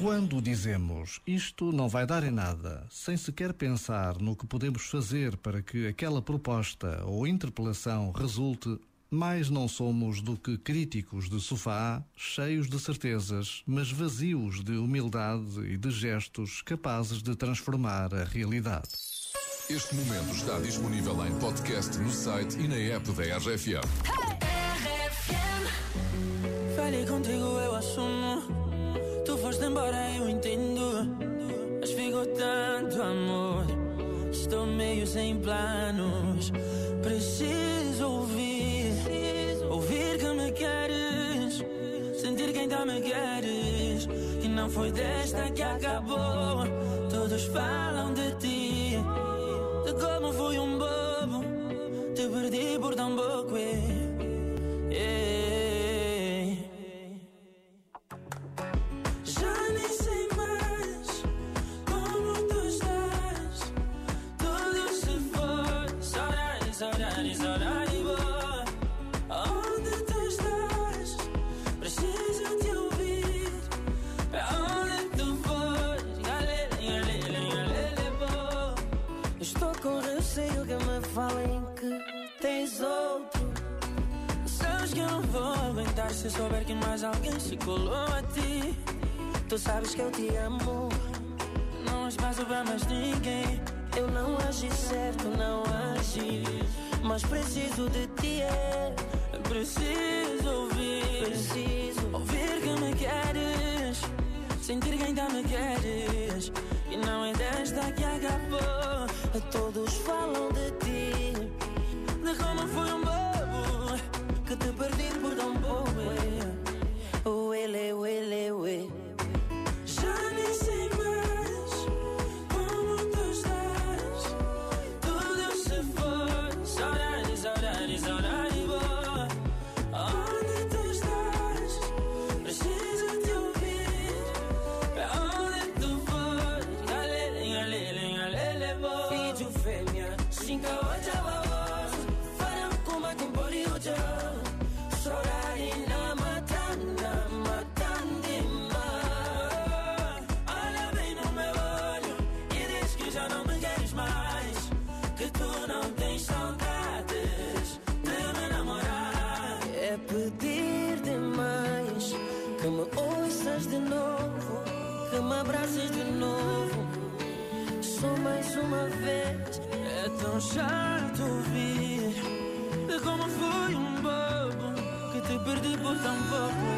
Quando dizemos isto não vai dar em nada, sem sequer pensar no que podemos fazer para que aquela proposta ou interpelação resulte, mais não somos do que críticos de sofá, cheios de certezas, mas vazios de humildade e de gestos capazes de transformar a realidade. Este momento está disponível em podcast no site e na app da RFM. Falei contigo, eu assumo. Foste embora, eu entendo. Mas ficou tanto amor. Estou meio sem planos. Preciso ouvir. Ouvir que me queres. Sentir que ainda me queres. E não foi desta que acabou. Todos falam de ti. De como fui um bobo. Vou aguentar se souber que mais alguém se colou a ti. Tu sabes que eu te amo. Não há espaço pra mais ninguém. Eu não agi certo, não agi. Mas preciso de ti, é. Preciso ouvir. Preciso ouvir que me queres. Sentir que ainda me queres. E não é desta que acabou. Todos falam de ti. De como fui um novo, que me abraces de novo. Só mais uma vez. É tão chato ouvir de como fui um bobo que te perdi por tão pouco.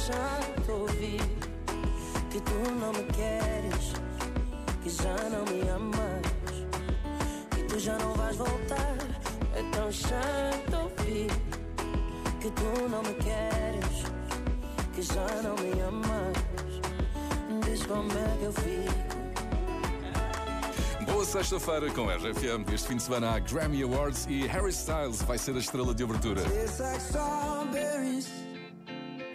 Tão chato ouvir que tu não me queres, que já não me amas, que tu já não vais voltar. É tão chato ouvir que tu não me queres, que já não me amas. Diz como é que eu fico. Boa sexta-feira com a RFM. Este fim de semana há Grammy Awards e Harry Styles vai ser a estrela de abertura.